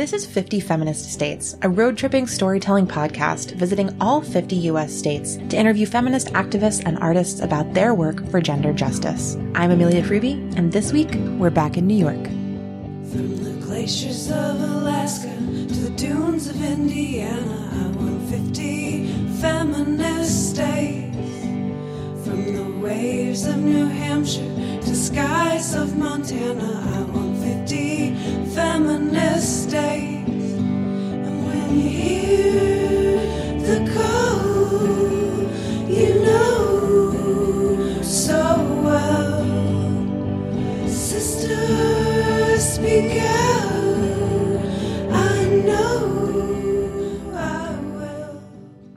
This is 50 Feminist States, a road tripping storytelling podcast visiting all 50 US states to interview feminist activists and artists about their work for gender justice. I'm Amelia Fruby, and this week we're back in New York. From the glaciers of Alaska to the dunes of Indiana, I want 50 feminist states. From the waves of New Hampshire to skies of Montana, I want 50 feminist states. And when you hear the call, you know so well. I know.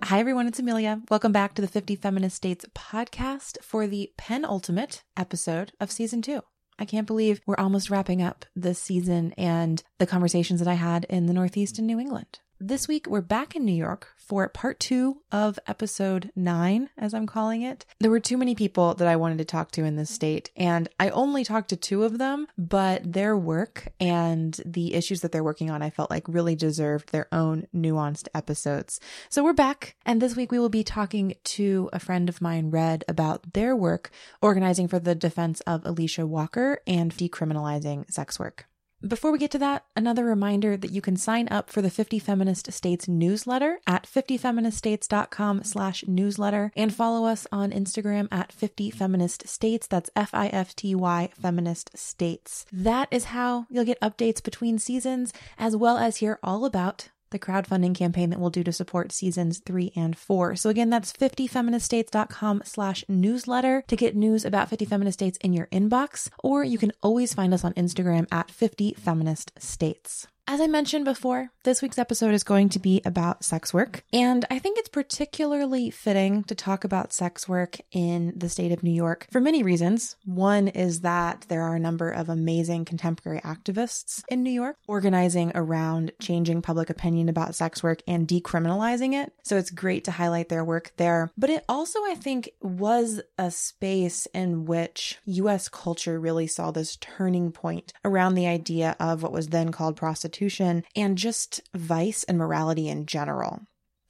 Hi, everyone, it's Amelia. Welcome back to the 50 Feminist States podcast for the penultimate episode of season two. I can't believe we're almost wrapping up this season and the conversations that I had in the Northeast and New England. This week, we're back in New York for part two of episode nine, as I'm calling it. There were too many people that I wanted to talk to in this state, and I only talked to two of them, but their work and the issues that they're working on, I felt like really deserved their own nuanced episodes. So we're back, and this week we will be talking to a friend of mine, Red, about their work organizing for the defense of Alisha Walker and decriminalizing sex work. Before we get to that, another reminder that you can sign up for the 50 Feminist States newsletter at 50feministstates.com slash newsletter and follow us on Instagram at 50 Feminist States. That's F-I-F-T-Y Feminist States. That is how you'll get updates between seasons as well as hear all about the crowdfunding campaign that we'll do to support seasons three and four. So again, that's 50feministstates.com slash newsletter to get news about 50 Feminist States in your inbox, or you can always find us on Instagram at 50 Feminist States. As I mentioned before, this week's episode is going to be about sex work, and I think it's particularly fitting to talk about sex work in the state of New York for many reasons. One is that there are a number of amazing contemporary activists in New York organizing around changing public opinion about sex work and decriminalizing it. So it's great to highlight their work there. But it also, I think, was a space in which US culture really saw this turning point around the idea of what was then called prostitution and just vice and morality in general.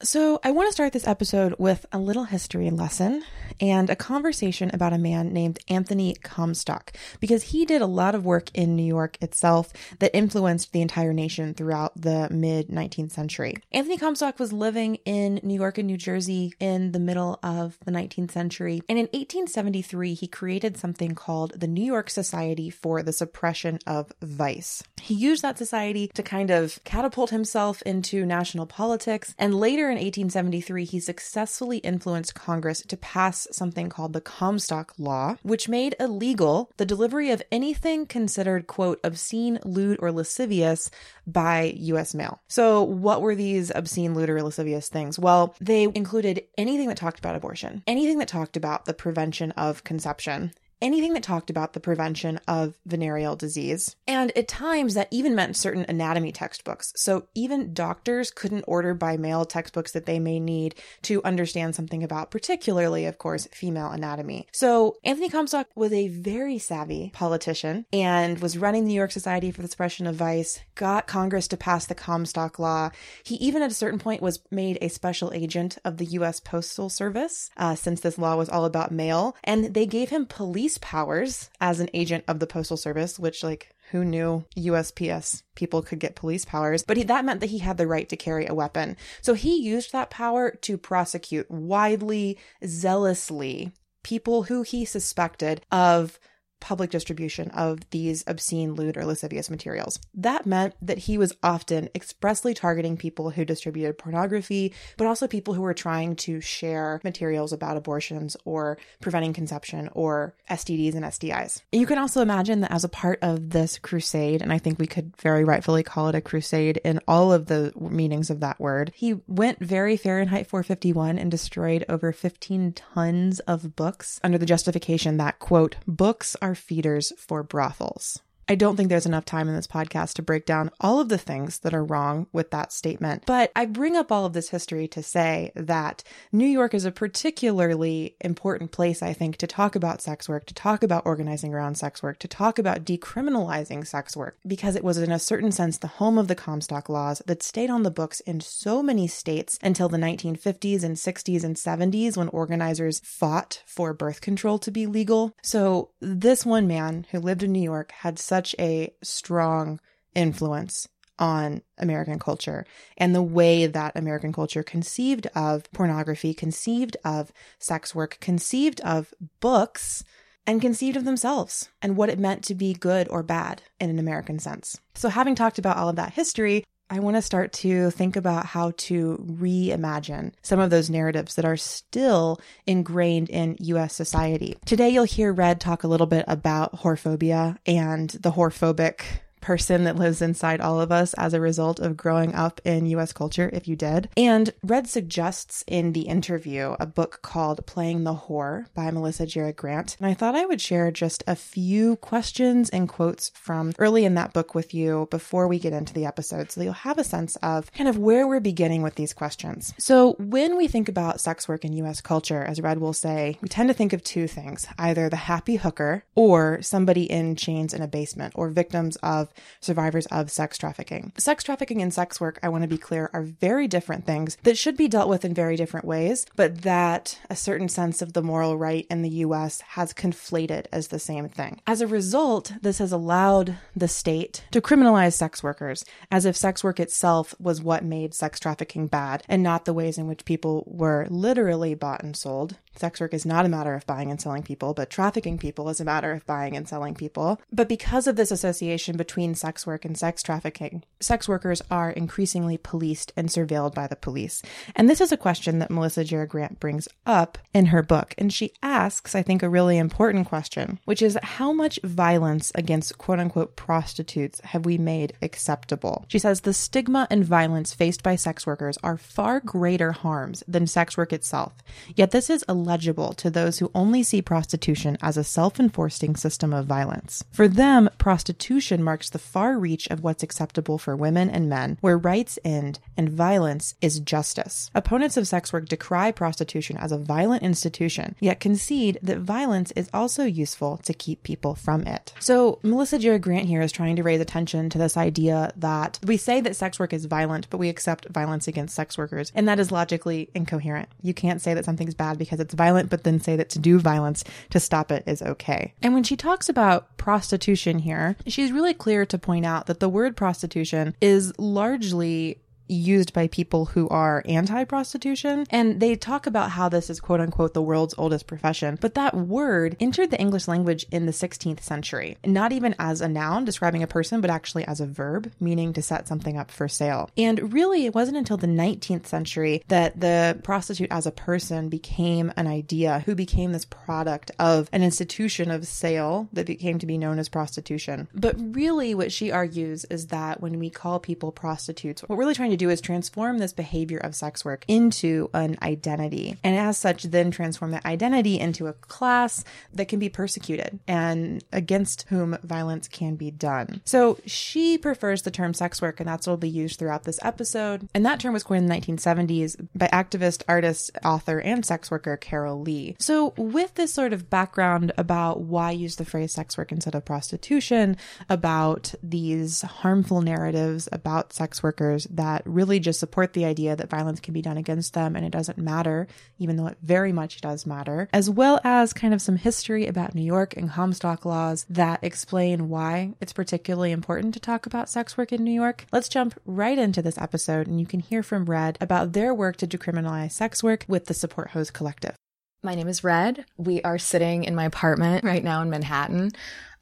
So, I want to start this episode with a little history lesson and a conversation about a man named Anthony Comstock, because he did a lot of work in New York itself that influenced the entire nation throughout the mid 19th century. Anthony Comstock was living in New York and New Jersey in the middle of the 19th century, and in 1873, he created something called the New York Society for the Suppression of Vice. He used that society to kind of catapult himself into national politics, and later in 1873, he successfully influenced Congress to pass something called the Comstock Law, which made illegal the delivery of anything considered, quote, obscene, lewd, or lascivious by U.S. mail. So, what were these obscene, lewd, or lascivious things? Well, they included anything that talked about abortion, anything that talked about the prevention of conception, anything that talked about the prevention of venereal disease. And at times that even meant certain anatomy textbooks. So even doctors couldn't order by mail textbooks that they may need to understand something about, particularly, of course, female anatomy. So Anthony Comstock was a very savvy politician and was running the New York Society for the Suppression of Vice, got Congress to pass the Comstock Law. He even at a certain point was made a special agent of the U.S. Postal Service, uh, since this law was all about mail. And they gave him police powers as an agent of the Postal Service, which, like, who knew USPS people could get police powers? But he, that meant that he had the right to carry a weapon. So he used that power to prosecute widely, zealously people who he suspected of public distribution of these obscene, lewd, or lascivious materials. That meant that he was often expressly targeting people who distributed pornography, but also people who were trying to share materials about abortions or preventing conception or STDs and STIs. You can also imagine that as a part of this crusade, and I think we could very rightfully call it a crusade in all of the meanings of that word, he went very Fahrenheit 451 and destroyed over 15 tons of books under the justification that, quote, books are feeders for brothels. I don't think there's enough time in this podcast to break down all of the things that are wrong with that statement. But I bring up all of this history to say that New York is a particularly important place, I think, to talk about sex work, to talk about organizing around sex work, to talk about decriminalizing sex work, because it was in a certain sense the home of the Comstock laws that stayed on the books in so many states until the 1950s and 60s and 70s when organizers fought for birth control to be legal. So this one man who lived in New York had such a strong influence on American culture and the way that American culture conceived of pornography, conceived of sex work, conceived of books, and conceived of themselves and what it meant to be good or bad in an American sense. So, having talked about all of that history, I want to start to think about how to reimagine some of those narratives that are still ingrained in US society. Today, you'll hear Red talk a little bit about whorephobia and the whorephobic person that lives inside all of us as a result of growing up in US culture, if you did. And Red suggests in the interview a book called Playing the Whore by Melissa Gira Grant. And I thought I would share just a few questions and quotes from early in that book with you before we get into the episode so that you'll have a sense of kind of where we're beginning with these questions. So when we think about sex work in US culture, as Red will say, we tend to think of two things either the happy hooker or somebody in chains in a basement or victims of survivors of sex trafficking. Sex trafficking and sex work, I want to be clear, are very different things that should be dealt with in very different ways, but that a certain sense of the moral right in the US has conflated as the same thing. As a result, this has allowed the state to criminalize sex workers as if sex work itself was what made sex trafficking bad and not the ways in which people were literally bought and sold. Sex work is not a matter of buying and selling people, but trafficking people is a matter of buying and selling people. But because of this association between sex work and sex trafficking, sex workers are increasingly policed and surveilled by the police. And this is a question that Melissa Gira Grant brings up in her book. And she asks, I think, a really important question, which is how much violence against quote unquote prostitutes have we made acceptable? She says the stigma and violence faced by sex workers are far greater harms than sex work itself. Yet this is illegible to those who only see prostitution as a self enforcing system of violence. For them, prostitution marks the far reach of what's acceptable for women and men, where rights end and violence is justice. Opponents of sex work decry prostitution as a violent institution, yet concede that violence is also useful to keep people from it. So, Melissa Gira Grant here is trying to raise attention to this idea that we say that sex work is violent, but we accept violence against sex workers, and that is logically incoherent. You can't say that something's bad because it's violent, but then say that to do violence to stop it is okay. And when she talks about prostitution here, she's really clear to point out that the word prostitution is largely used by people who are anti prostitution. And they talk about how this is quote unquote the world's oldest profession. But that word entered the English language in the 16th century, not even as a noun describing a person, but actually as a verb, meaning to set something up for sale. And really, it wasn't until the 19th century that the prostitute as a person became an idea, who became this product of an institution of sale that became to be known as prostitution. But really, what she argues is that when we call people prostitutes, what we're really trying to do is transform this behavior of sex work into an identity. And as such, then transform that identity into a class that can be persecuted and against whom violence can be done. So she prefers the term sex work, and that's what will be used throughout this episode. And that term was coined in the 1970s by activist, artist, author, and sex worker Carol Leigh. So with this sort of background about why use the phrase sex work instead of prostitution, about these harmful narratives about sex workers that really just support the idea that violence can be done against them and it doesn't matter, even though it very much does matter, as well as kind of some history about New York and Comstock laws that explain why it's particularly important to talk about sex work in New York. Let's jump right into this episode and you can hear from Red about their work to decriminalize sex work with the Support Hose Collective. My name is Red. We are sitting in my apartment right now in Manhattan,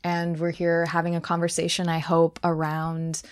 and we're here having a conversation, I hope, around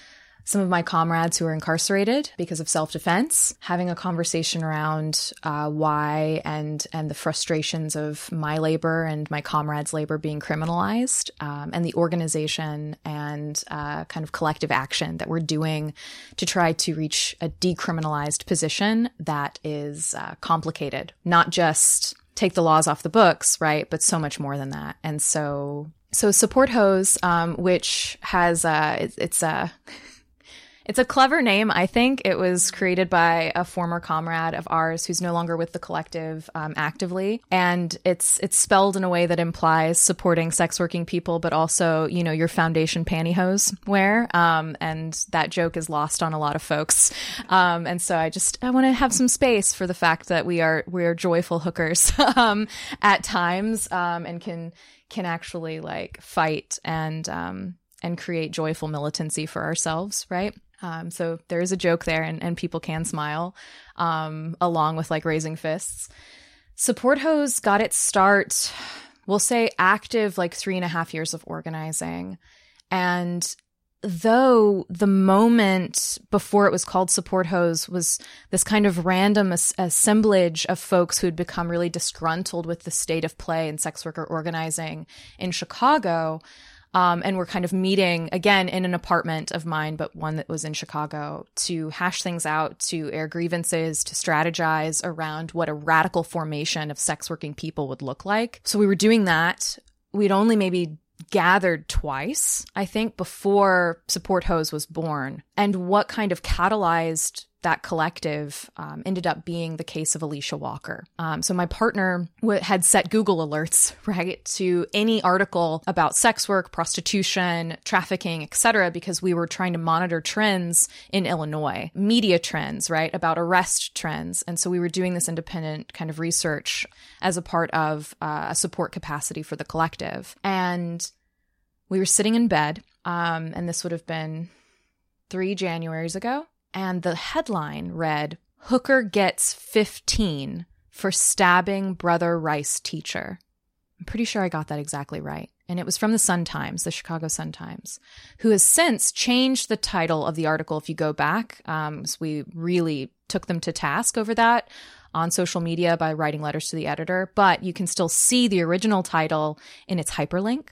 some of my comrades who are incarcerated because of self-defense, having a conversation around uh, why and and the frustrations of my labor and my comrades' labor being criminalized, um, and the organization and uh, kind of collective action that we're doing to try to reach a decriminalized position that is uh, complicated, not just take the laws off the books, right? But so much more than that. And so So Support Hose, um, which has uh, it's, it's a it's a clever name, I think. It was created by a former comrade of ours who's no longer with the collective um, actively, and it's it's spelled in a way that implies supporting sex working people, but also you know your foundation pantyhose wear. Um, and that joke is lost on a lot of folks. Um, and so I just I want to have some space for the fact that we are we are joyful hookers um, at times um, and can can actually like fight and um, and create joyful militancy for ourselves, right? Um, so there is a joke there, and, and people can smile, um, along with like raising fists. Support Hose got its start, we'll say active like three and a half years of organizing. And though the moment before it was called Support Hose was this kind of random as- assemblage of folks who had become really disgruntled with the state of play and sex worker organizing in Chicago, um, and we're kind of meeting again in an apartment of mine, but one that was in Chicago to hash things out, to air grievances, to strategize around what a radical formation of sex working people would look like. So we were doing that. We'd only maybe gathered twice, I think, before Support Hose was born. And what kind of catalyzed that collective um, ended up being the case of Alisha Walker. Um, so my partner w- had set Google alerts, right, to any article about sex work, prostitution, trafficking, etc., because we were trying to monitor trends in Illinois, media trends, right, about arrest trends. And so we were doing this independent kind of research as a part of uh, a support capacity for the collective. And we were sitting in bed, um, and this would have been three Januaries ago and the headline read Hooker gets 15 for stabbing brother Rice teacher. I'm pretty sure I got that exactly right. And it was from the Sun Times, the Chicago Sun Times, who has since changed the title of the article. If you go back, um, so we really took them to task over that on social media by writing letters to the editor, but you can still see the original title in its hyperlink.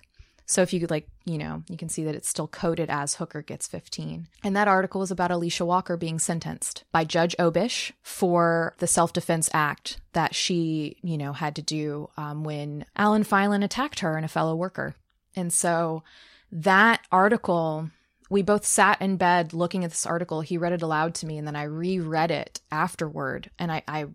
So if you could like, you know, you can see that it's still coded as Hooker gets 15. And that article is about Alisha Walker being sentenced by Judge Obish for the self-defense act that she, you know, had to do um, when Alan Filan attacked her and a fellow worker. And so that article we both sat in bed looking at this article. He read it aloud to me, and then I reread it afterward. And I, I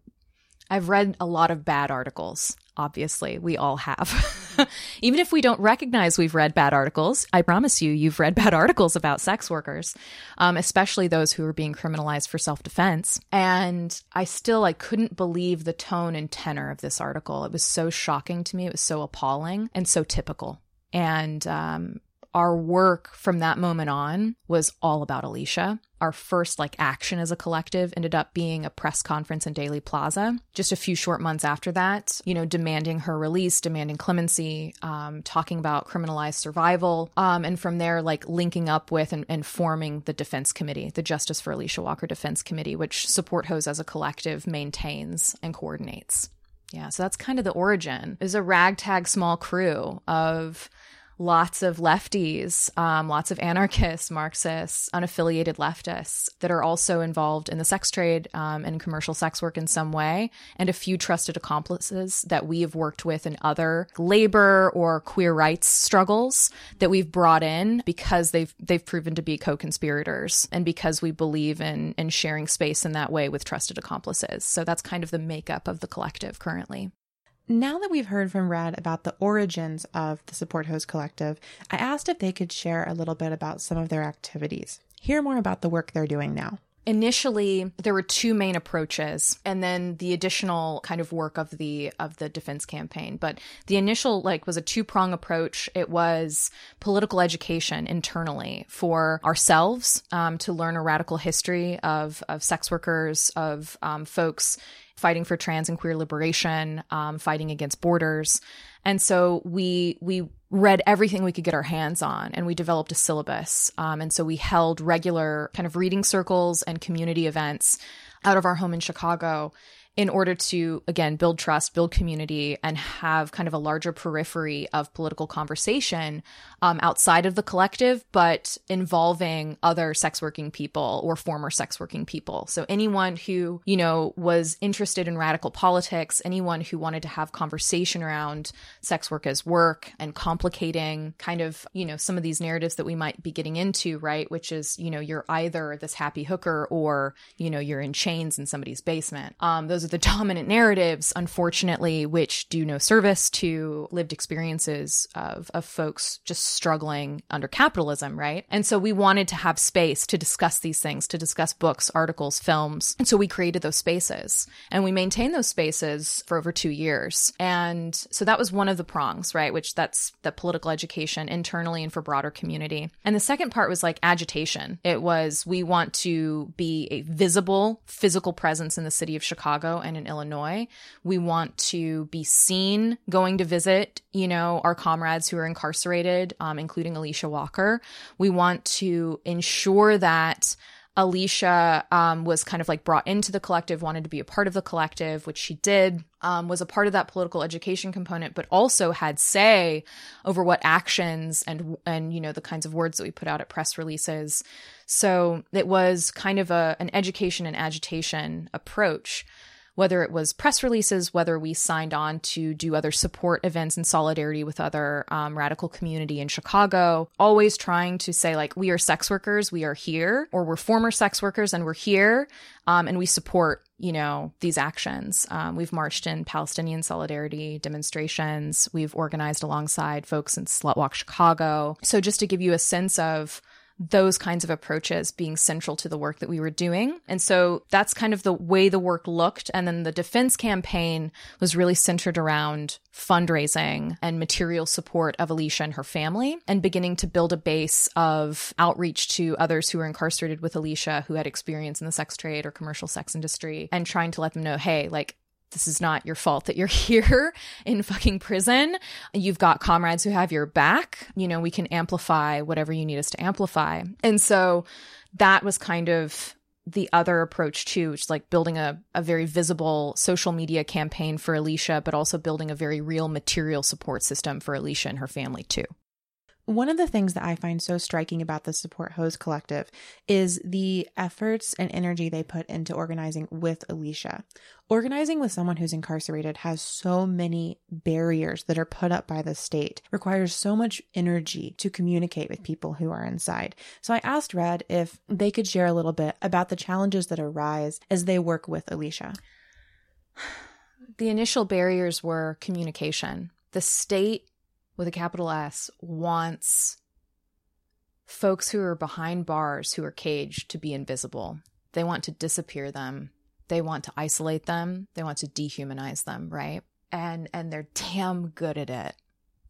I've read a lot of bad articles. Obviously, we all have. Even if we don't recognize we've read bad articles, I promise you, you've read bad articles about sex workers, um, especially those who are being criminalized for self defense. And I still, I couldn't believe the tone and tenor of this article. It was so shocking to me. It was so appalling and so typical. And um, our work from that moment on was all about Alisha. Our first like action as a collective ended up being a press conference in Daley Plaza. Just a few short months after that, you know, demanding her release, demanding clemency, um, talking about criminalized survival, um, and from there, like linking up with and, and forming the defense committee, the Justice for Alisha Walker Defense Committee, which Support Hose as a collective maintains and coordinates. Yeah, so that's kind of the origin. Is a ragtag small crew of lots of lefties, um, lots of anarchists, Marxists, unaffiliated leftists that are also involved in the sex trade um, and commercial sex work in some way, and a few trusted accomplices that we have worked with in other labor or queer rights struggles that we've brought in because they've they've proven to be co-conspirators and because we believe in in sharing space in that way with trusted accomplices. So that's kind of the makeup of the collective currently. Now that we've heard from Red about the origins of the Support Hose Collective, I asked if they could share a little bit about some of their activities. Hear more about the work they're doing now. Initially, there were two main approaches and then the additional kind of work of the of the defense campaign. But the initial like was a two-prong approach. It was political education internally for ourselves um, to learn a radical history of of sex workers, of um, folks fighting for trans and queer liberation, um, fighting against borders. And so we we read everything we could get our hands on, and we developed a syllabus. Um, and so we held regular kind of reading circles and community events out of our home in Chicago. In order to, again, build trust, build community, and have kind of a larger periphery of political conversation um, outside of the collective, but involving other sex working people or former sex working people. So anyone who, you know, was interested in radical politics, anyone who wanted to have conversation around sex work as work and complicating kind of, you know, some of these narratives that we might be getting into, right? Which is, you know, you're either this happy hooker or, you know, you're in chains in somebody's basement. Um, those are the dominant narratives, unfortunately, which do no service to lived experiences of, of folks just struggling under capitalism, right? And so we wanted to have space to discuss these things, to discuss books, articles, films. And so we created those spaces and we maintained those spaces for over two years. And so that was one of the prongs, right? Which that's the political education internally and for broader community. And the second part was like agitation. It was we want to be a visible physical presence in the city of Chicago and in Illinois. We want to be seen going to visit, you know, our comrades who are incarcerated, um, including Alisha Walker. We want to ensure that Alisha um, was kind of like brought into the collective, wanted to be a part of the collective, which she did, um, was a part of that political education component, but also had say over what actions and and you know the kinds of words that we put out at press releases. So it was kind of a an education and agitation approach whether it was press releases, whether we signed on to do other support events in solidarity with other um, radical community in Chicago, always trying to say, like, we are sex workers, we are here, or we're former sex workers and we're here, um, and we support, you know, these actions. Um, we've marched in Palestinian solidarity demonstrations, we've organized alongside folks in Slutwalk Chicago. So, just to give you a sense of, those kinds of approaches being central to the work that we were doing. And so that's kind of the way the work looked. And then the defense campaign was really centered around fundraising and material support of Alisha and her family and beginning to build a base of outreach to others who were incarcerated with Alisha who had experience in the sex trade or commercial sex industry and trying to let them know, hey, like this is not your fault that you're here in fucking prison. You've got comrades who have your back. You know, we can amplify whatever you need us to amplify. And so that was kind of the other approach too, which is like building a, a very visible social media campaign for Alisha, but also building a very real material support system for Alisha and her family too. One of the things that I find so striking about the Support Hose Collective is the efforts and energy they put into organizing with Alisha. Organizing with someone who's incarcerated has so many barriers that are put up by the state, requires so much energy to communicate with people who are inside. So I asked Red if they could share a little bit about the challenges that arise as they work with Alisha. The initial barriers were communication. The state with a capital S wants folks who are behind bars, who are caged, to be invisible. They want to disappear them. They want to isolate them. They want to dehumanize them, right? And and they're damn good at it.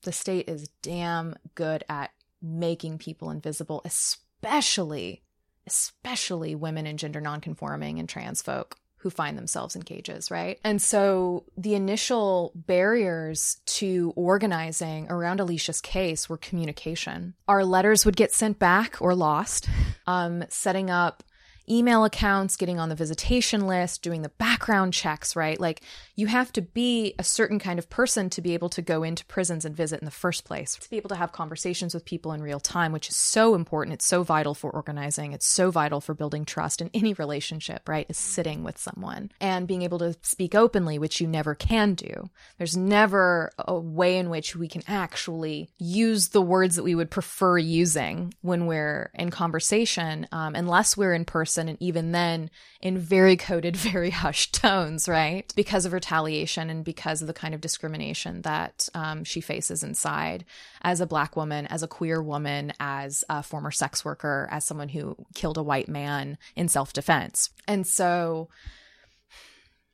The state is damn good at making people invisible, especially especially women and gender nonconforming and trans folk who find themselves in cages, right? And so the initial barriers to organizing around Alisha's case were communication. Our letters would get sent back or lost. Um, setting up email accounts, getting on the visitation list, doing the background checks, right? Like you have to be a certain kind of person to be able to go into prisons and visit in the first place, to be able to have conversations with people in real time, which is so important. It's so vital for organizing. It's so vital for building trust in any relationship, right? Is sitting with someone and being able to speak openly, which you never can do. There's never a way in which we can actually use the words that we would prefer using when we're in conversation, um, unless we're in person person. And even then, in very coded, very hushed tones, right? Because of retaliation and because of the kind of discrimination that um, she faces inside as a black woman, as a queer woman, as a former sex worker, as someone who killed a white man in self defense. And so,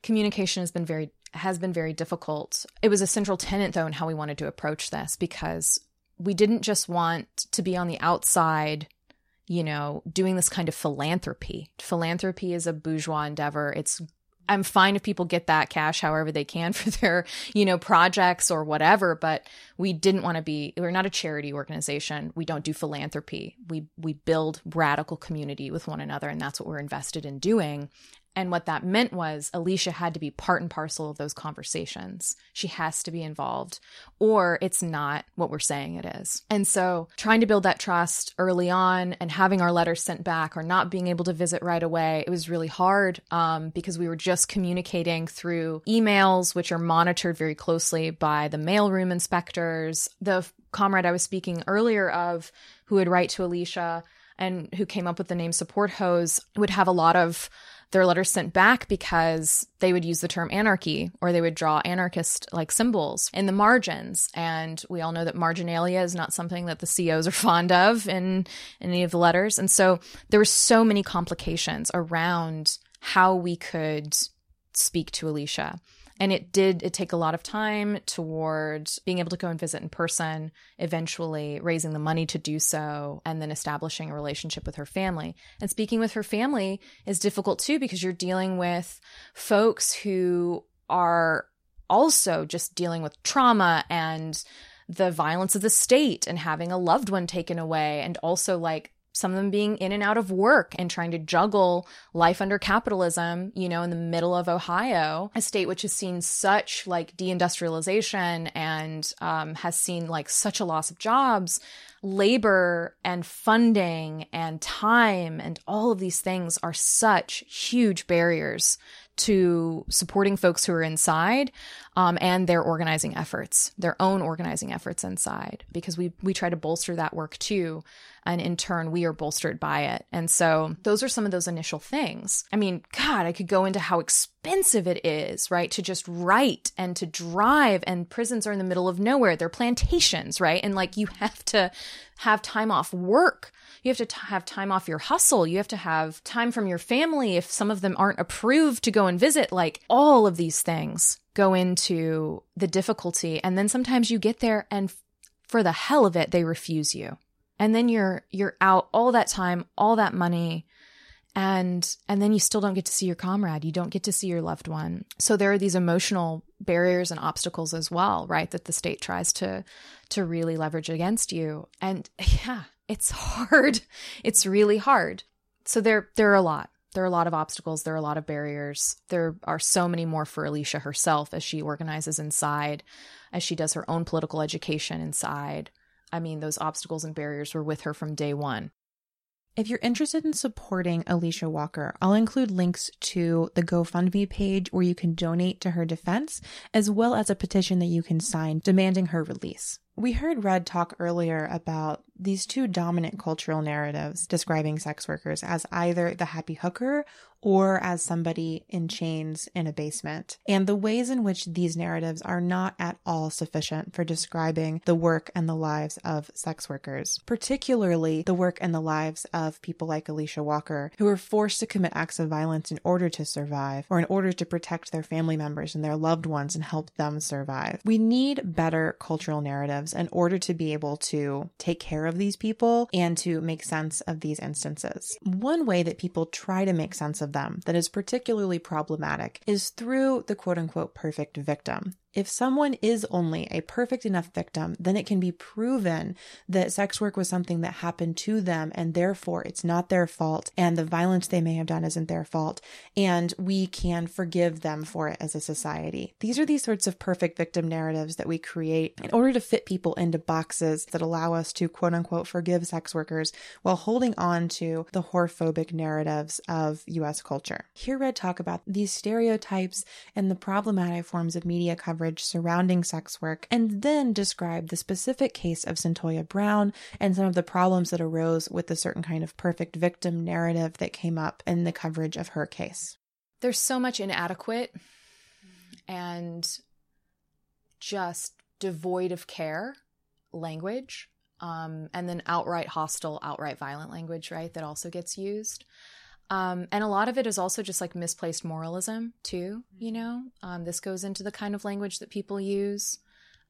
communication has been very has been very difficult. It was a central tenet though in how we wanted to approach this because we didn't just want to be on the outside you know, doing this kind of philanthropy. Philanthropy is a bourgeois endeavor. It's I'm fine if people get that cash however they can for their, you know, projects or whatever, but we didn't want to be we're not a charity organization we don't do philanthropy we we build radical community with one another and that's what we're invested in doing and what that meant was Alisha had to be part and parcel of those conversations. She has to be involved, or it's not what we're saying it is. And so, trying to build that trust early on and having our letters sent back or not being able to visit right away, it was really hard um, because we were just communicating through emails, which are monitored very closely by the mailroom inspectors. The comrade I was speaking earlier of who would write to Alisha and who came up with the name Support Hose would have a lot of their letters sent back because they would use the term anarchy or they would draw anarchist like symbols in the margins. And we all know that marginalia is not something that the COs are fond of in, in any of the letters. And so there were so many complications around how we could speak to Alisha and it did it take a lot of time toward being able to go and visit in person eventually raising the money to do so and then establishing a relationship with her family. And speaking with her family is difficult too because you're dealing with folks who are also just dealing with trauma and the violence of the state and having a loved one taken away and also like some of them being in and out of work and trying to juggle life under capitalism, you know, in the middle of Ohio, a state which has seen such like deindustrialization and um, has seen like such a loss of jobs, labor and funding and time and all of these things are such huge barriers to supporting folks who are inside um, and their organizing efforts, their own organizing efforts inside, because we we try to bolster that work too, and in turn we are bolstered by it. And so those are some of those initial things. I mean, God, I could go into how expensive it is, right, to just write and to drive, and prisons are in the middle of nowhere. They're plantations, right, and like you have to have time off work you have to t- have time off your hustle. You have to have time from your family if some of them aren't approved to go and visit. Like all of these things go into the difficulty. And then sometimes you get there and for the hell of it, they refuse you. And then you're, you're out all that time, all that money and and then you still don't get to see your comrade you don't get to see your loved one so there are these emotional barriers and obstacles as well right that the state tries to to really leverage against you and yeah it's hard. It's really hard. So there there are a lot. There are a lot of obstacles, there are a lot of barriers. There are so many more for Alisha herself as she organizes inside, as she does her own political education inside. I mean, those obstacles and barriers were with her from day 1. If you're interested in supporting Alisha Walker, I'll include links to the GoFundMe page where you can donate to her defense, as well as a petition that you can sign demanding her release. We heard Red talk earlier about these two dominant cultural narratives describing sex workers as either the happy hooker or as somebody in chains in a basement, and the ways in which these narratives are not at all sufficient for describing the work and the lives of sex workers, particularly the work and the lives of people like Alisha Walker, who are forced to commit acts of violence in order to survive or in order to protect their family members and their loved ones and help them survive. We need better cultural narratives in order to be able to take care of these people and to make sense of these instances. One way that people try to make sense of of them that is particularly problematic is through the quote unquote perfect victim. If someone is only a perfect enough victim, then it can be proven that sex work was something that happened to them and therefore it's not their fault and the violence they may have done isn't their fault and we can forgive them for it as a society. These are these sorts of perfect victim narratives that we create in order to fit people into boxes that allow us to quote unquote forgive sex workers while holding on to the whorephobic narratives of US culture. Hear Red talk about these stereotypes and the problematic forms of media coverage coverage surrounding sex work, and then describe the specific case of Cyntoia Brown and some of the problems that arose with the certain kind of perfect victim narrative that came up in the coverage of her case. There's so much inadequate and just devoid of care language um, and then outright hostile, outright violent language, right? That also gets used. Um, and a lot of it is also just like misplaced moralism, too. You know, um, this goes into the kind of language that people use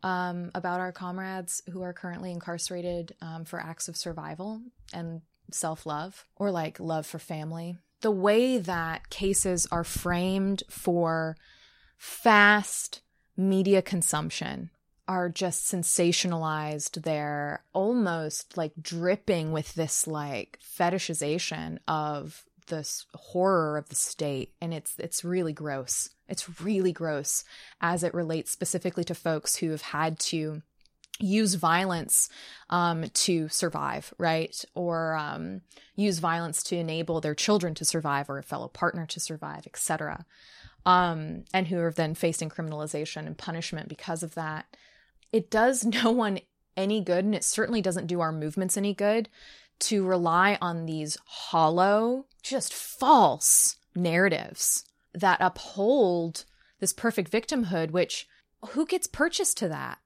um, about our comrades who are currently incarcerated um, for acts of survival and self love or like love for family. The way that cases are framed for fast media consumption are just sensationalized. They're almost like dripping with this like fetishization of this horror of the state and it's it's really gross. It's really gross as it relates specifically to folks who have had to use violence um, to survive, right? Or um, use violence to enable their children to survive or a fellow partner to survive, etc. Um, and who are then facing criminalization and punishment because of that. It does no one any good, and it certainly doesn't do our movements any good to rely on these hollow, just false narratives that uphold this perfect victimhood, which who gets purchased to that?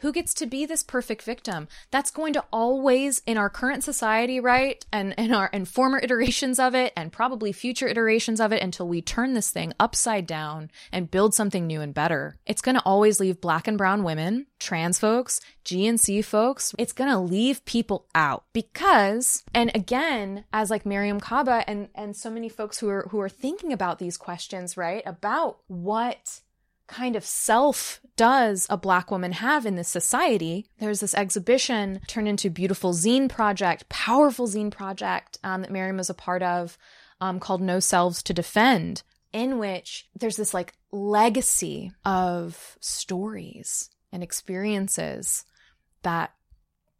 Who gets to be this perfect victim? That's going to always in our current society, right? And in our and former iterations of it and probably future iterations of it until we turn this thing upside down and build something new and better. It's going to always leave black and brown women, trans folks, GNC folks. It's going to leave people out because and again, as like Mariame Kaba and and so many folks who are who are thinking about these questions, right? About what kind of self does a black woman have in this society. There's this exhibition turned into beautiful zine project powerful zine project um, that Mariame is a part of um, called no selves to defend in which there's this like legacy of stories and experiences that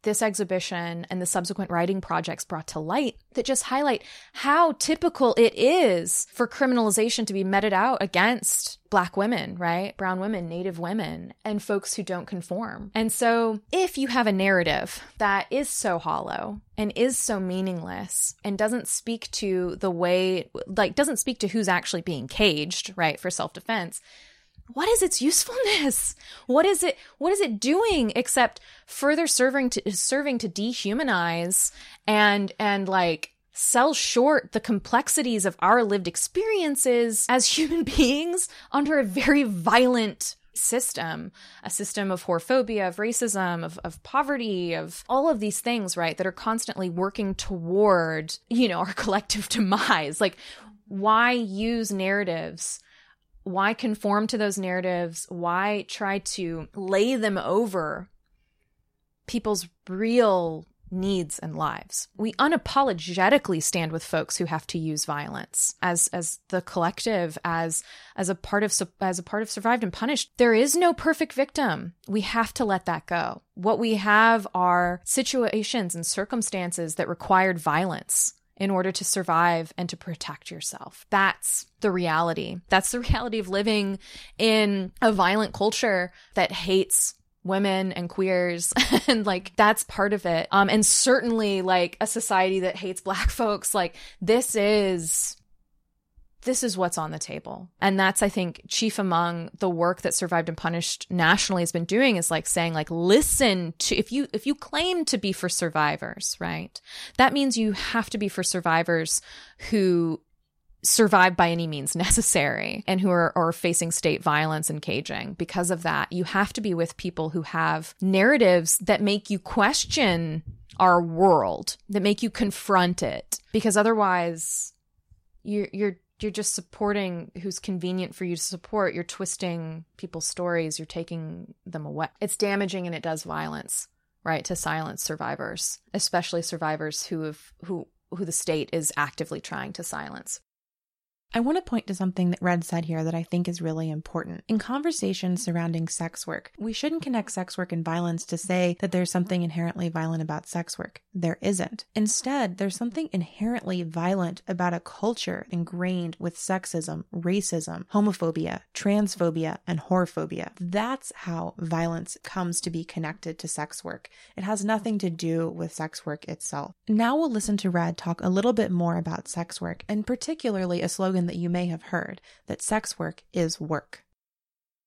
this exhibition and the subsequent writing projects brought to light that just highlight how typical it is for criminalization to be meted out against black women, right? Brown women, native women, and folks who don't conform. And so if you have a narrative that is so hollow and is so meaningless and doesn't speak to the way, like, doesn't speak to who's actually being caged, right, for self defense, what is its usefulness? What is it what is it doing except further serving to serving to dehumanize and and like sell short the complexities of our lived experiences as human beings under a very violent system a system of whorephobia of racism of, of poverty of all of these things right that are constantly working toward you know our collective demise like why use narratives why conform to those narratives? Why try to lay them over people's real needs and lives? We unapologetically stand with folks who have to use violence as as the collective as as a part of as a part of survived and punished. There is no perfect victim. We have to let that go. What we have are situations and circumstances that required violence in order to survive and to protect yourself. That's the reality. That's the reality of living in a violent culture that hates women and queers and like that's part of it um and certainly like a society that hates black folks like this is this is what's on the table. And that's, I think, chief among the work that Survived and Punished nationally has been doing is like saying, like, listen to, if you, if you claim to be for survivors, right? That means you have to be for survivors who survive by any means necessary and who are, are facing state violence and caging. Because of that, you have to be with people who have narratives that make you question our world, that make you confront it. Because otherwise, you're, you're you're just supporting who's convenient for you to support. You're twisting people's stories. You're taking them away. It's damaging and it does violence, right? To silence survivors, especially survivors who have who who the state is actively trying to silence. I want to point to something that Red said here that I think is really important. In conversations surrounding sex work, we shouldn't connect sex work and violence to say that there's something inherently violent about sex work. There isn't. Instead, there's something inherently violent about a culture ingrained with sexism, racism, homophobia, transphobia, and whorephobia. That's how violence comes to be connected to sex work. It has nothing to do with sex work itself. Now we'll listen to Red talk a little bit more about sex work, and particularly a slogan that you may have heard that sex work is work.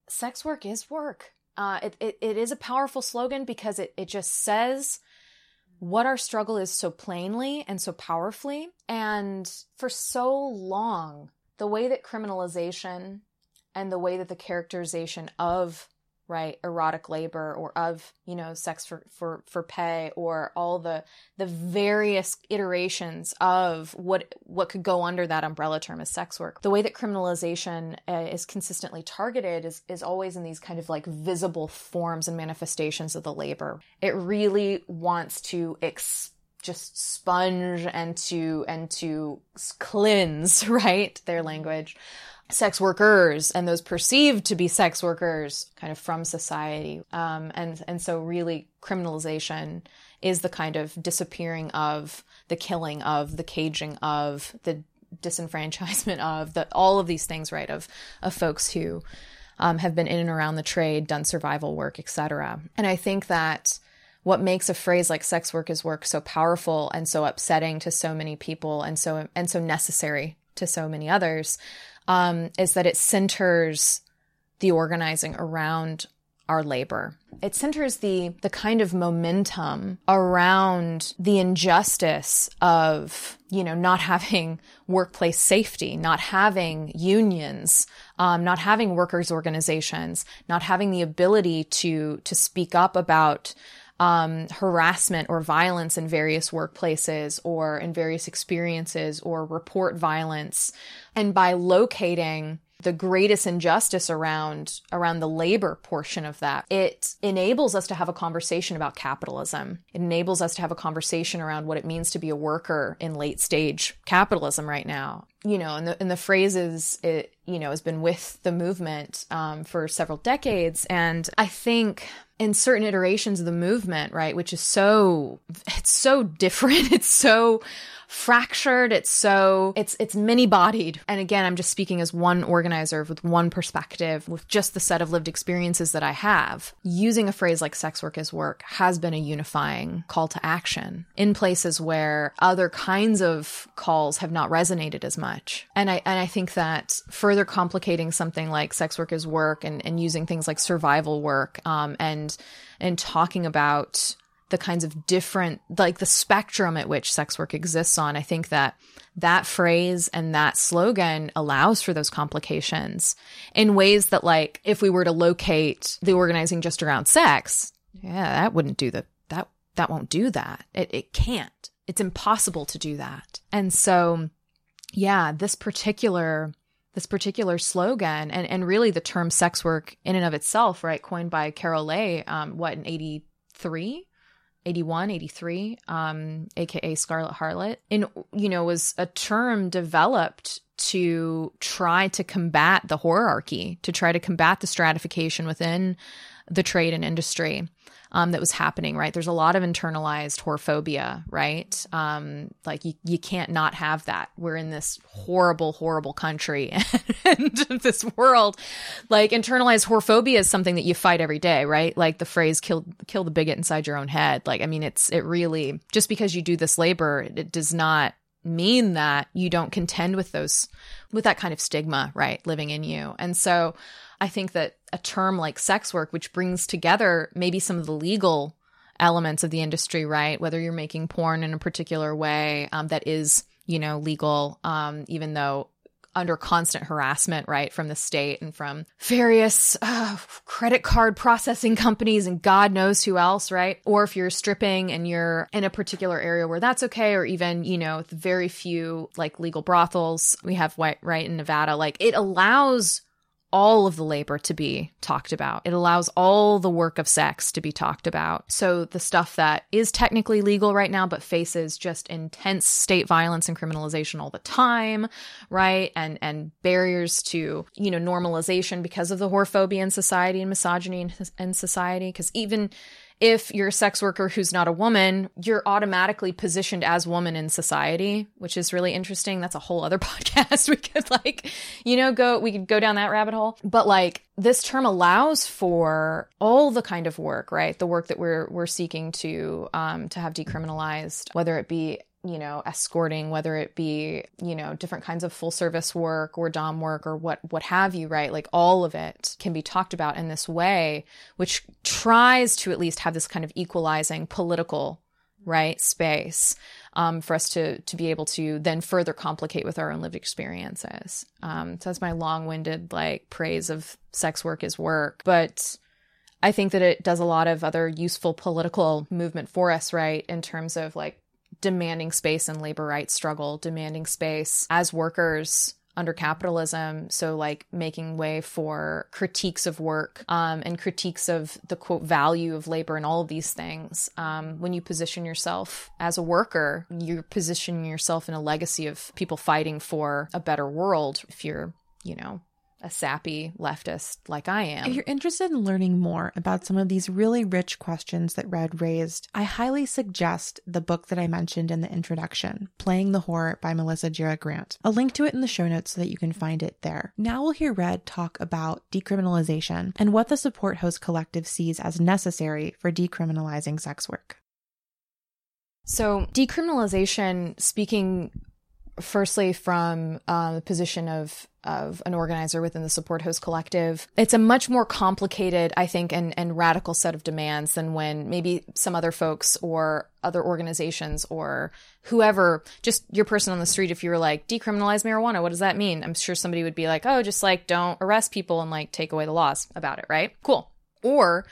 Sex work is work. Uh, it, it, it is a powerful slogan because it, it just says what our struggle is so plainly and so powerfully. And for so long, the way that criminalization and the way that the characterization of right erotic labor or of you know sex for for for pay or all the the various iterations of what what could go under that umbrella term as sex work. The way that criminalization uh, is consistently targeted is is always in these kind of like visible forms and manifestations of the labor. It really wants to ex- just sponge and to and to cleanse right their language sex workers and those perceived to be sex workers kind of from society. Um, and, and so really criminalization is the kind of disappearing of the killing of the caging of the disenfranchisement of the, all of these things, right. Of, of folks who, um, have been in and around the trade, done survival work, etc. And I think that what makes a phrase like sex work is work so powerful and so upsetting to so many people and so and so necessary to so many others um, is that it centers the organizing around our labor. It centers the the kind of momentum around the injustice of you know not having workplace safety, not having unions, um, not having workers organizations, not having the ability to to speak up about um, harassment or violence in various workplaces or in various experiences or report violence. And by locating the greatest injustice around around the labor portion of that it enables us to have a conversation about capitalism it enables us to have a conversation around what it means to be a worker in late stage capitalism right now you know and the, and the phrases it you know has been with the movement um, for several decades and i think in certain iterations of the movement, right, which is so it's so different. It's so fractured. It's so it's it's many bodied. And again, I'm just speaking as one organizer with one perspective, with just the set of lived experiences that I have. Using a phrase like sex work is work has been a unifying call to action in places where other kinds of calls have not resonated as much. And I and I think that further complicating something like sex work is work and, and using things like survival work um, and and talking about the kinds of different like the spectrum at which sex work exists on i think that that phrase and that slogan allows for those complications in ways that like if we were to locate the organizing just around sex yeah that wouldn't do the that that won't do that. It, it can't. It's impossible to do that. And so yeah this particular this particular slogan and, and really the term sex work in and of itself, right, coined by Carol Leigh, um, what, in 83? 81, 83, um, aka Scarlot Harlot, in you know, was a term developed to try to combat the hierarchy, to try to combat the stratification within the trade and industry um, that was happening, right? There's a lot of internalized whorephobia, right? Um, like you, you can't not have that. We're in this horrible, horrible country and this world. Like internalized whorephobia is something that you fight every day, right? Like the phrase kill, kill the bigot inside your own head. Like, I mean, it's, it really, just because you do this labor, it does not mean that you don't contend with those with that kind of stigma right living in you and so i think that a term like sex work, which brings together maybe some of the legal elements of the industry, right? Whether you're making porn in a particular way um, that is, you know, legal, um, even though under constant harassment, right, from the state and from various uh, credit card processing companies and God knows who else, right? Or if you're stripping and you're in a particular area where that's okay, or even, you know, very few like legal brothels we have, right, in Nevada, like it allows all of the labor to be talked about. It allows all the work of sex to be talked about. So the stuff that is technically legal right now, but faces just intense state violence and criminalization all the time, right? And, and barriers to, you know, normalization because of the whorephobia in society and misogyny in, in society. Cause even, if you're a sex worker who's not a woman, you're automatically positioned as woman in society, which is really interesting. That's a whole other podcast. We could like, you know, go, we could go down that rabbit hole. But like this term allows for all the kind of work, right? The work that we're, we're seeking to, um, to have decriminalized, whether it be you know, escorting, whether it be, you know, different kinds of full service work or Dom work or what, what have you, right? Like all of it can be talked about in this way, which tries to at least have this kind of equalizing political, right, space, um, for us to, to be able to then further complicate with our own lived experiences. Um, so that's my long winded, like, praise of sex work is work. But, I think that it does a lot of other useful political movement for us, right? In terms of like demanding space in labor rights struggle, demanding space as workers under capitalism. So, like making way for critiques of work um, and critiques of the quote value of labor and all of these things. Um, when you position yourself as a worker, you're positioning yourself in a legacy of people fighting for a better world. If you're, you know, a sappy leftist like I am. If you're interested in learning more about some of these really rich questions that Red raised, I highly suggest the book that I mentioned in the introduction, Playing the Whore by Melissa Gira Grant. I'll link to it in the show notes so that you can find it there. Now we'll hear Red talk about decriminalization and what the Support Hose Collective sees as necessary for decriminalizing sex work. So, decriminalization, speaking firstly from uh, the position of of an organizer within the support hose collective. It's a much more complicated i think and, and radical set of demands than when maybe some other folks or other organizations or whoever just your person on the street if you were like decriminalize marijuana what does that mean? I'm sure somebody would be like oh just like don't arrest people and like take away the laws about it right? Cool. Or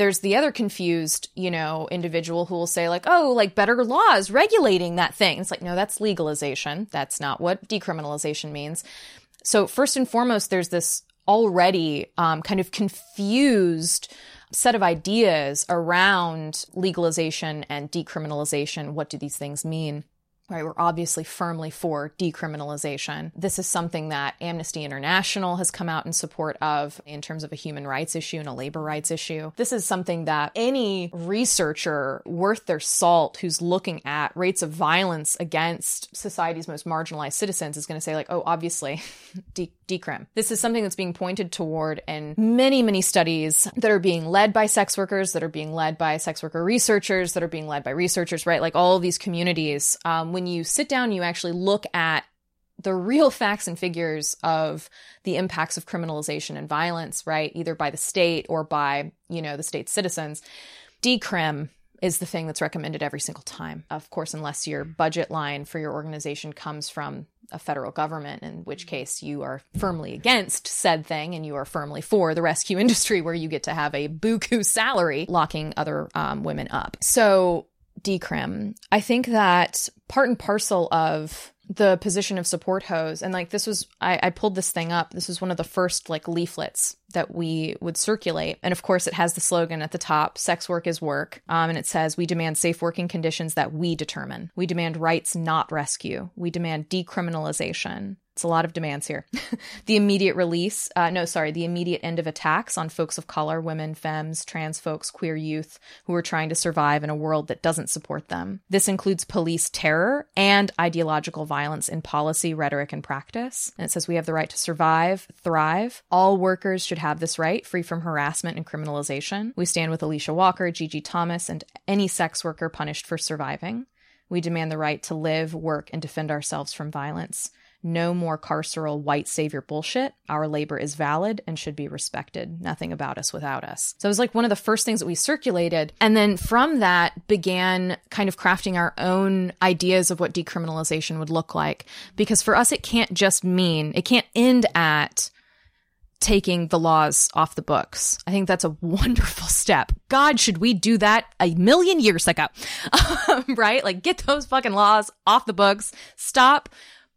there's the other confused, you know, individual who will say like, "Oh, like better laws regulating that thing." It's like, "No, that's legalization. That's not what decriminalization means." So, first and foremost, there's this already um, kind of confused set of ideas around legalization and decriminalization. What do these things mean? Right? We're obviously firmly for decriminalization. This is something that Amnesty International has come out in support of in terms of a human rights issue and a labor rights issue. This is something that any researcher worth their salt who's looking at rates of violence against society's most marginalized citizens is going to say, like, oh, obviously, de- decrim. This is something that's being pointed toward in many, many studies that are being led by sex workers, that are being led by sex worker researchers, that are being led by researchers, right? Like all of these communities. Um, when you sit down, you actually look at the real facts and figures of the impacts of criminalization and violence, right? Either by the state or by, you know, the state's citizens. Decrim is the thing that's recommended every single time. Of course, unless your budget line for your organization comes from a federal government, in which case you are firmly against said thing and you are firmly for the rescue industry where you get to have a buku salary locking other um, women up. So decrim. I think that part and parcel of the position of support hose and like this was I, I pulled this thing up. This was one of the first like leaflets that we would circulate. And of course it has the slogan at the top sex work is work. Um, and it says we demand safe working conditions that we determine. We demand rights not rescue. We demand decriminalization it's a lot of demands here. the immediate release, uh, no, sorry, the immediate end of attacks on folks of color, women, femmes, trans folks, queer youth who are trying to survive in a world that doesn't support them. This includes police terror and ideological violence in policy, rhetoric, and practice. And it says we have the right to survive, thrive. All workers should have this right, free from harassment and criminalization. We stand with Alisha Walker, Gigi Thomas, and any sex worker punished for surviving. We demand the right to live, work, and defend ourselves from violence. No more carceral white savior bullshit. Our labor is valid and should be respected. Nothing about us without us. So it was like one of the first things that we circulated. And then from that began kind of crafting our own ideas of what decriminalization would look like. Because for us, it can't just mean, it can't end at, taking the laws off the books. I think that's a wonderful step. God, should we do that a million years ago? Um, right? Like, get those fucking laws off the books. Stop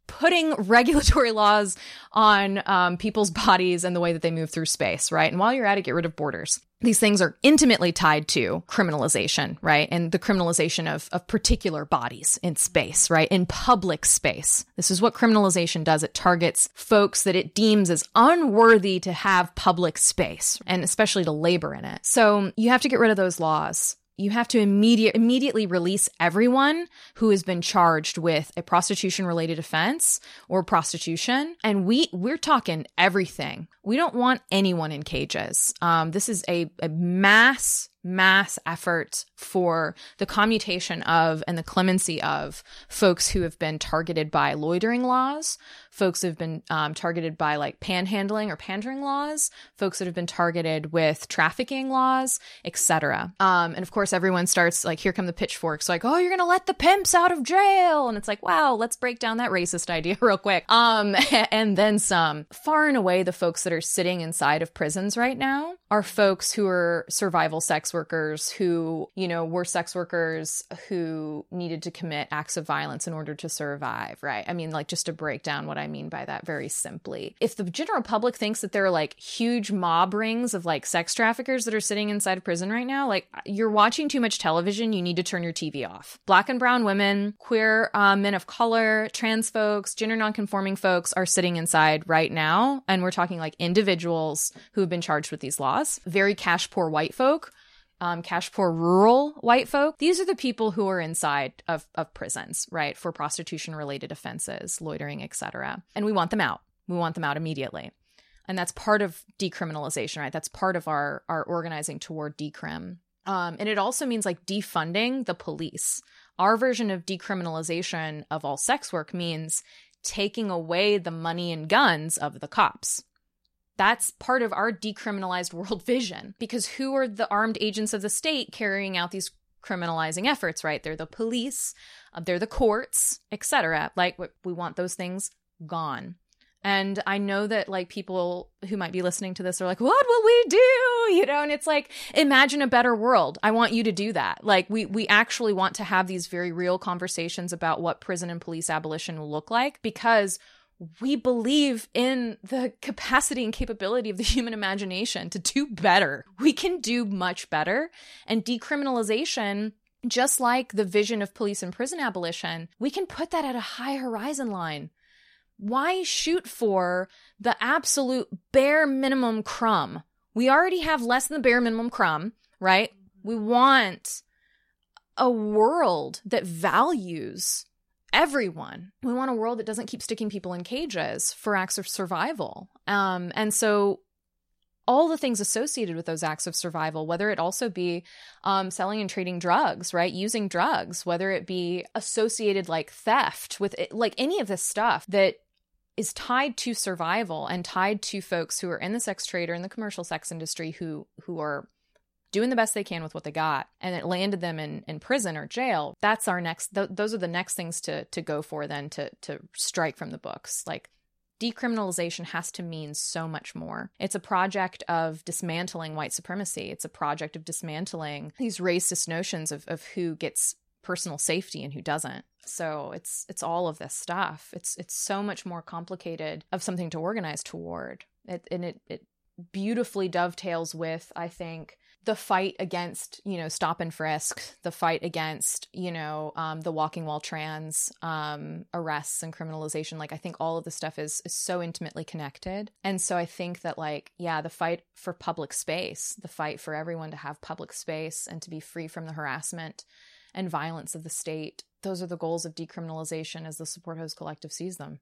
putting regulatory laws on um, people's bodies and the way that they move through space, right? And while you're at it, get rid of borders. These things are intimately tied to criminalization, right? And the criminalization of, of particular bodies in space, right? In public space. This is what criminalization does. It targets folks that it deems as unworthy to have public space and especially to labor in it. So you have to get rid of those laws you have to immediate, immediately release everyone who has been charged with a prostitution related offense or prostitution. And we we're talking everything. We don't want anyone in cages. Um, this is a, a mass mass effort for the commutation of and the clemency of folks who have been targeted by loitering laws, folks who have been um, targeted by like panhandling or pandering laws, folks that have been targeted with trafficking laws, etc. Um, and of course, everyone starts like, here come the pitchforks, like, oh, you're gonna let the pimps out of jail, and it's like, wow, let's break down that racist idea real quick. Um, and then some. Far and away, the folks that are sitting inside of prisons right now are folks who are survival sex workers who, you know, were sex workers who needed to commit acts of violence in order to survive, right? I mean, like, just to break down what I mean by that very simply. If the general public thinks that there are like huge mob rings of like sex traffickers that are sitting inside of prison right now, like, you're watching too much television, you need to turn your TV off. Black and brown women, queer uh, men of color, trans folks, gender nonconforming folks are sitting inside right now. And we're talking like individuals who have been charged with these laws, very cash poor white folk um, cash poor rural white folk. These are the people who are inside of, of prisons, right, for prostitution related offenses, loitering, etc. And we want them out. We want them out immediately. And that's part of decriminalization, right? That's part of our our organizing toward decrim. Um, and it also means like defunding the police. Our version of decriminalization of all sex work means taking away the money and guns of the cops. That's part of our decriminalized world vision because who are the armed agents of the state carrying out these criminalizing efforts, right? They're the police, uh, they're the courts, etc. Like we want those things gone. And I know that like people who might be listening to this are like, what will we do? You know, and it's like, imagine a better world. I want you to do that. Like we we actually want to have these very real conversations about what prison and police abolition will look like because we believe in the capacity and capability of the human imagination to do better. We can do much better. And decriminalization, just like the vision of police and prison abolition, we can put that at a high horizon line. Why shoot for the absolute bare minimum crumb? We already have less than the bare minimum crumb, right? We want a world that values everyone. We want a world that doesn't keep sticking people in cages for acts of survival. Um, and so all the things associated with those acts of survival, whether it also be um, selling and trading drugs, right? Using drugs, whether it be associated like theft with it, like any of this stuff that is tied to survival and tied to folks who are in the sex trade or in the commercial sex industry who who are doing the best they can with what they got and it landed them in, in prison or jail that's our next th- those are the next things to to go for then to to strike from the books like decriminalization has to mean so much more. It's a project of dismantling white supremacy. It's a project of dismantling these racist notions of, of who gets personal safety and who doesn't. So it's it's all of this stuff. It's it's so much more complicated of something to organize toward. It and it it beautifully dovetails with, I think, the fight against you know stop and frisk the fight against you know um, the walking while trans um, arrests and criminalization like i think all of the stuff is is so intimately connected and so i think that like yeah the fight for public space the fight for everyone to have public space and to be free from the harassment and violence of the state those are the goals of decriminalization as the support hose collective sees them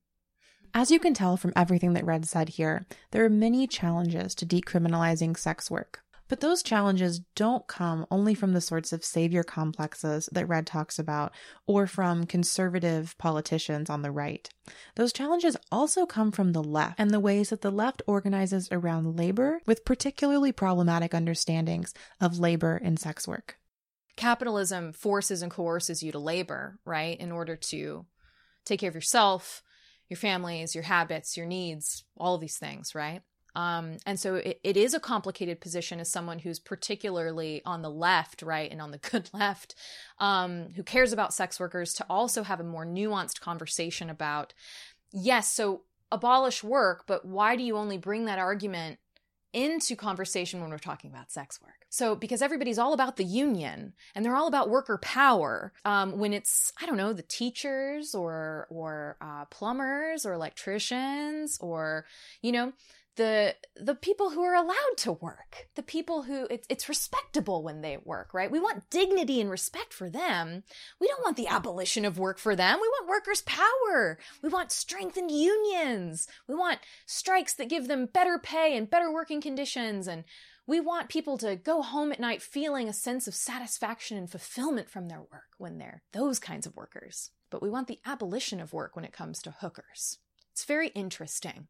as you can tell from everything that Red said here, there are many challenges to decriminalizing sex work. But those challenges don't come only from the sorts of savior complexes that Red talks about or from conservative politicians on the right. Those challenges also come from the left and the ways that the left organizes around labor with particularly problematic understandings of labor and sex work. Capitalism forces and coerces you to labor, right, in order to take care of yourself, your families, your habits, your needs, all of these things, right? Um, and so it, it is a complicated position as someone who's particularly on the left, right, and on the good left, um, who cares about sex workers, to also have a more nuanced conversation about, yes, so abolish work, but why do you only bring that argument into conversation when we're talking about sex work. So, because everybody's all about the union and they're all about worker power, um, when it's I don't know the teachers or or uh, plumbers or electricians or you know the the people who are allowed to work the people who it's, it's respectable when they work right we want dignity and respect for them we don't want the abolition of work for them we want workers power we want strengthened unions we want strikes that give them better pay and better working conditions and We want people to go home at night feeling a sense of satisfaction and fulfillment from their work when they're those kinds of workers. But we want the abolition of work when it comes to hookers. It's very interesting.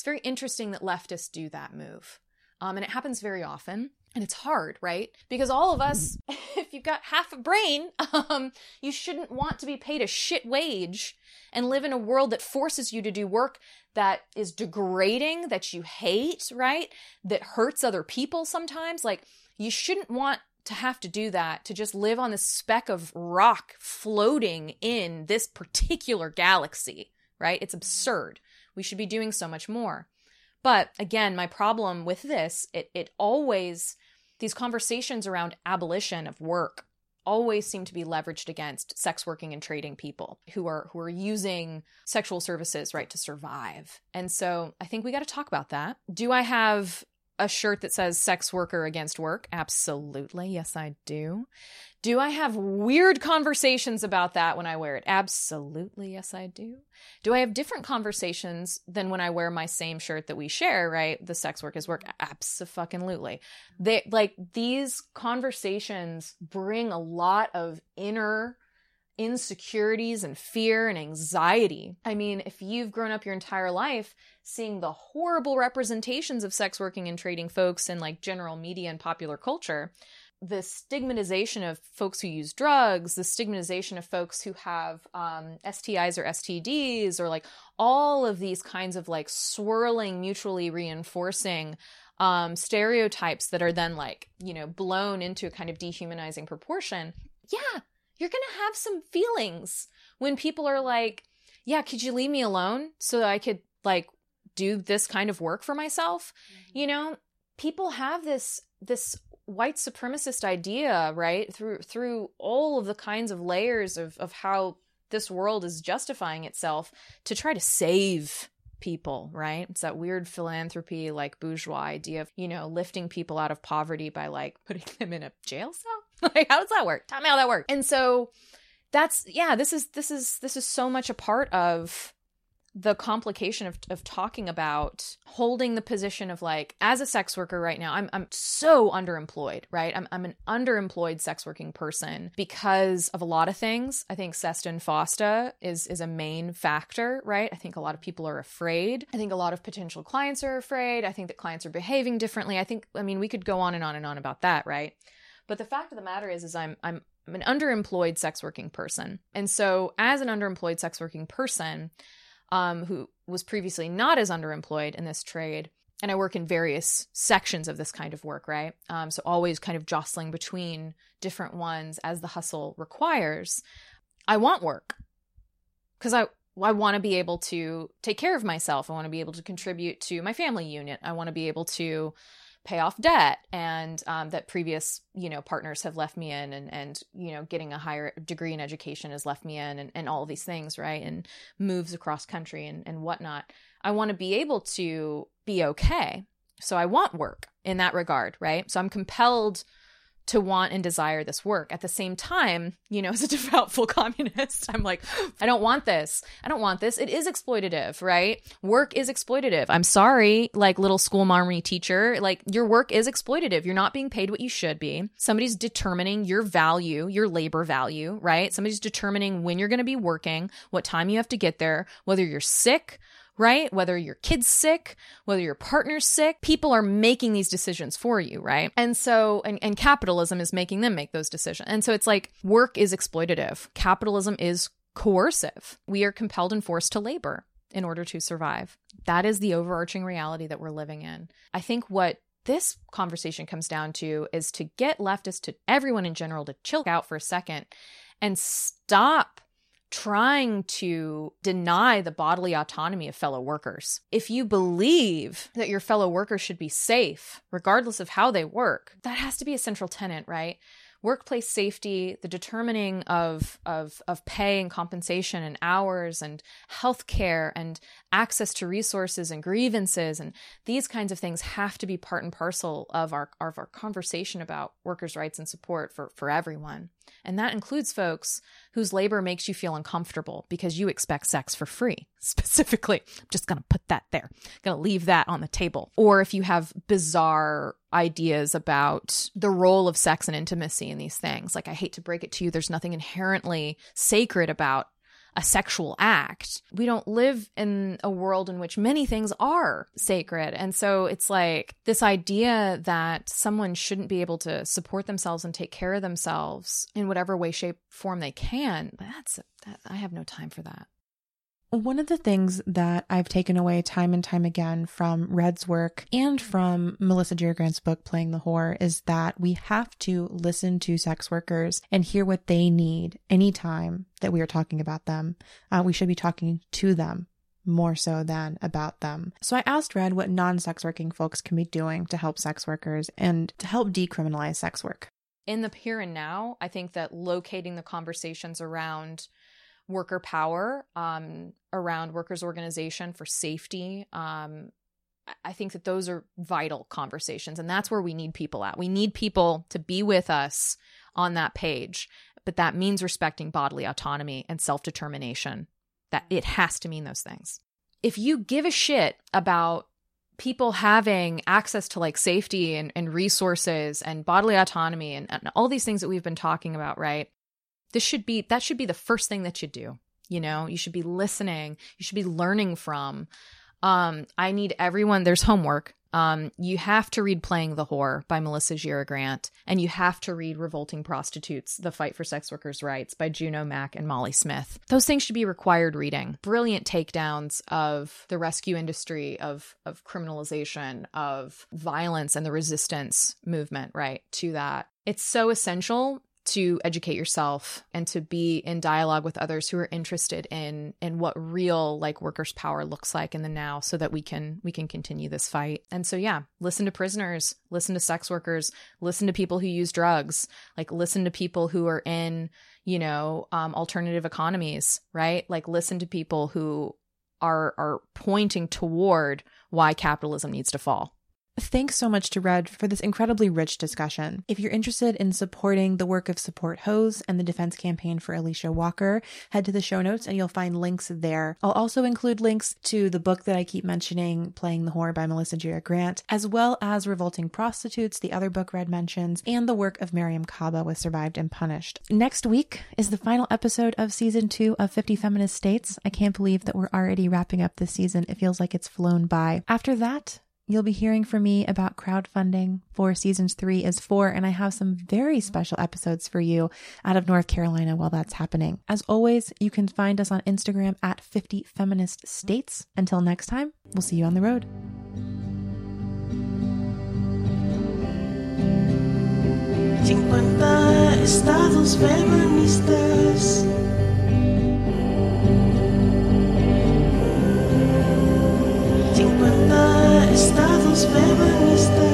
It's very interesting that leftists do that move. Um, and it happens very often. And it's hard, right? Because all of us, if you've got half a brain, um, you shouldn't want to be paid a shit wage and live in a world that forces you to do work that is degrading, that you hate, right? That hurts other people sometimes. Like, you shouldn't want to have to do that, to just live on this speck of rock floating in this particular galaxy, right? It's absurd. We should be doing so much more. But again, my problem with this, it, it always, these conversations around abolition of work always seem to be leveraged against sex working and trading people who are who are using sexual services right to survive. And so I think we got to talk about that. Do I have a shirt that says sex worker against work? Absolutely. Yes, I do. Do I have weird conversations about that when I wear it? Absolutely. Yes, I do. Do I have different conversations than when I wear my same shirt that we share, right? The sex work is work. Absolutely. They like these conversations bring a lot of inner insecurities and fear and anxiety. I mean, if you've grown up your entire life seeing the horrible representations of sex working and trading folks in like general media and popular culture, the stigmatization of folks who use drugs, the stigmatization of folks who have um, STIs or STDs, or like all of these kinds of like swirling, mutually reinforcing um, stereotypes that are then like, you know, blown into a kind of dehumanizing proportion. Yeah, you're going to have some feelings when people are like, yeah, could you leave me alone so that I could like do this kind of work for myself? Mm-hmm. You know, people have this this white supremacist idea, right? Through through all of the kinds of layers of of how this world is justifying itself to try to save people, right? It's that weird philanthropy, like bourgeois idea of, you know, lifting people out of poverty by like putting them in a jail cell. like, how does that work? Tell me how that works. And so that's, yeah, this is, this is, this is so much a part of the complication of, of talking about holding the position of like as a sex worker right now i'm i'm so underemployed right? I'm i'm an underemployed sex working person because of a lot of things. I think SESTA and FOSTA is is a main factor right? I think a lot of people are afraid. I think a lot of potential clients are afraid. I think that clients are behaving differently. I think i mean we could go on and on and on about that right but the fact of the matter is is i'm i'm an underemployed sex working person. And so, as an underemployed sex working person, um, who was previously not as underemployed in this trade. And I work in various sections of this kind of work, right? Um, so always kind of jostling between different ones as the hustle requires. I want work because I I want to be able to take care of myself. I want to be able to contribute to my family unit. I want to be able to pay off debt and um, that previous you know partners have left me in and and you know getting a higher degree in education has left me in and, and all these things right and moves across country and, and whatnot. I want to be able to be okay. So i want work in that regard right? So i'm compelled to want and desire this work. At the same time, you know, as a devout full communist, I'm like, I don't want this. I don't want this. It is exploitative, right? Work is exploitative. I'm sorry, like little school mommy teacher, like your work is exploitative. You're not being paid what you should be. Somebody's determining your value, your labor value, right? Somebody's determining when you're going to be working, what time you have to get there, whether you're sick, right? Whether your kid's sick, whether your partner's sick, people are making these decisions for you, right? And so, and, and capitalism is making them make those decisions. And so it's like work is exploitative, capitalism is coercive. We are compelled and forced to labor in order to survive. That is the overarching reality that we're living in. I think what this conversation comes down to is to get leftists to everyone in general to chill out for a second and stop trying to deny the bodily autonomy of fellow workers. If you believe that your fellow workers should be safe, regardless of how they work, that has to be a central tenet, right? Workplace safety, the determining of, of, of pay and compensation and hours and health care and access to resources and grievances and these kinds of things have to be part and parcel of our, of our conversation about workers' rights and support for, for everyone. And that includes folks whose labor makes you feel uncomfortable because you expect sex for free. Specifically, I'm just going to put that there. Going to leave that on the table. Or if you have bizarre ideas about the role of sex and intimacy in these things, like I hate to break it to you, there's nothing inherently sacred about a sexual act. We don't live in a world in which many things are sacred. And so it's like this idea that someone shouldn't be able to support themselves and take care of themselves in whatever way, shape, form they can. That's, that, I have no time for that. One of the things that I've taken away time and time again from Red's work and from Melissa Gira Grant's book, Playing the Whore, is that we have to listen to sex workers and hear what they need anytime that we are talking about them. Uh, we should be talking to them more so than about them. So I asked Red what non sex working folks can be doing to help sex workers and to help decriminalize sex work. In the here and now, I think that locating the conversations around worker power, um, around workers' organization for safety. Um, I think that those are vital conversations, and that's where we need people at. We need people to be with us on that page, but that means respecting bodily autonomy and self determination. That it has to mean those things. If you give a shit about people having access to like safety and, and resources and bodily autonomy and, and all these things that we've been talking about, right? This should be that should be the first thing that you do. You know, you should be listening, you should be learning from. Um, I need everyone, there's homework. Um, you have to read Playing the Whore by Melissa Gira Grant, and you have to read Revolting Prostitutes, The Fight for Sex Workers' Rights by Juno Mack and Molly Smith. Those things should be required reading. Brilliant takedowns of the rescue industry, of, of criminalization, of violence and the resistance movement, right, to that. It's so essential to educate yourself and to be in dialogue with others who are interested in in what real like workers power looks like in the now so that we can we can continue this fight. And so yeah listen to prisoners listen to sex workers listen to people who use drugs like listen to people who are in you know um, alternative economies right? Like listen to people who are are pointing toward why capitalism needs to fall Thanks so much to Red for this incredibly rich discussion. If you're interested in supporting the work of Support Hose and the defense campaign for Alisha Walker, head to the show notes and you'll find links there. I'll also include links to the book that I keep mentioning, Playing the Whore by Melissa Gira Grant, as well as Revolting Prostitutes, the other book Red mentions, and the work of Mariame Kaba with Survived and Punished. Next week is the final episode of season two of 50 Feminist States. I can't believe that we're already wrapping up this season. It feels like it's flown by. After that, You'll be hearing from me about crowdfunding for seasons three is four, and I have some very special episodes for you out of North Carolina while that's happening. As always, you can find us on Instagram at 50 Feminist States. Until next time, we'll see you on the road. 50 estados feministas. Estados feministas.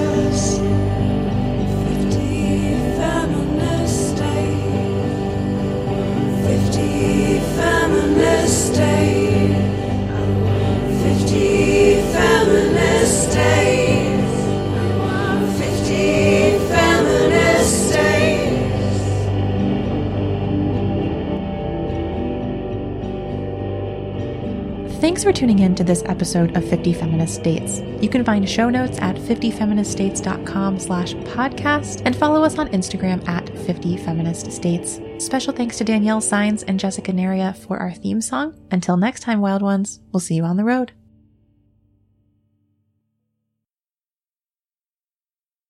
Thanks for tuning in to this episode of 50 Feminist States. You can find show notes at 50feministstates.com slash podcast and follow us on Instagram at 50 Feminist States. Special thanks to Danielle Signs and Jessica Naria for our theme song. Until next time, wild ones, we'll see you on the road.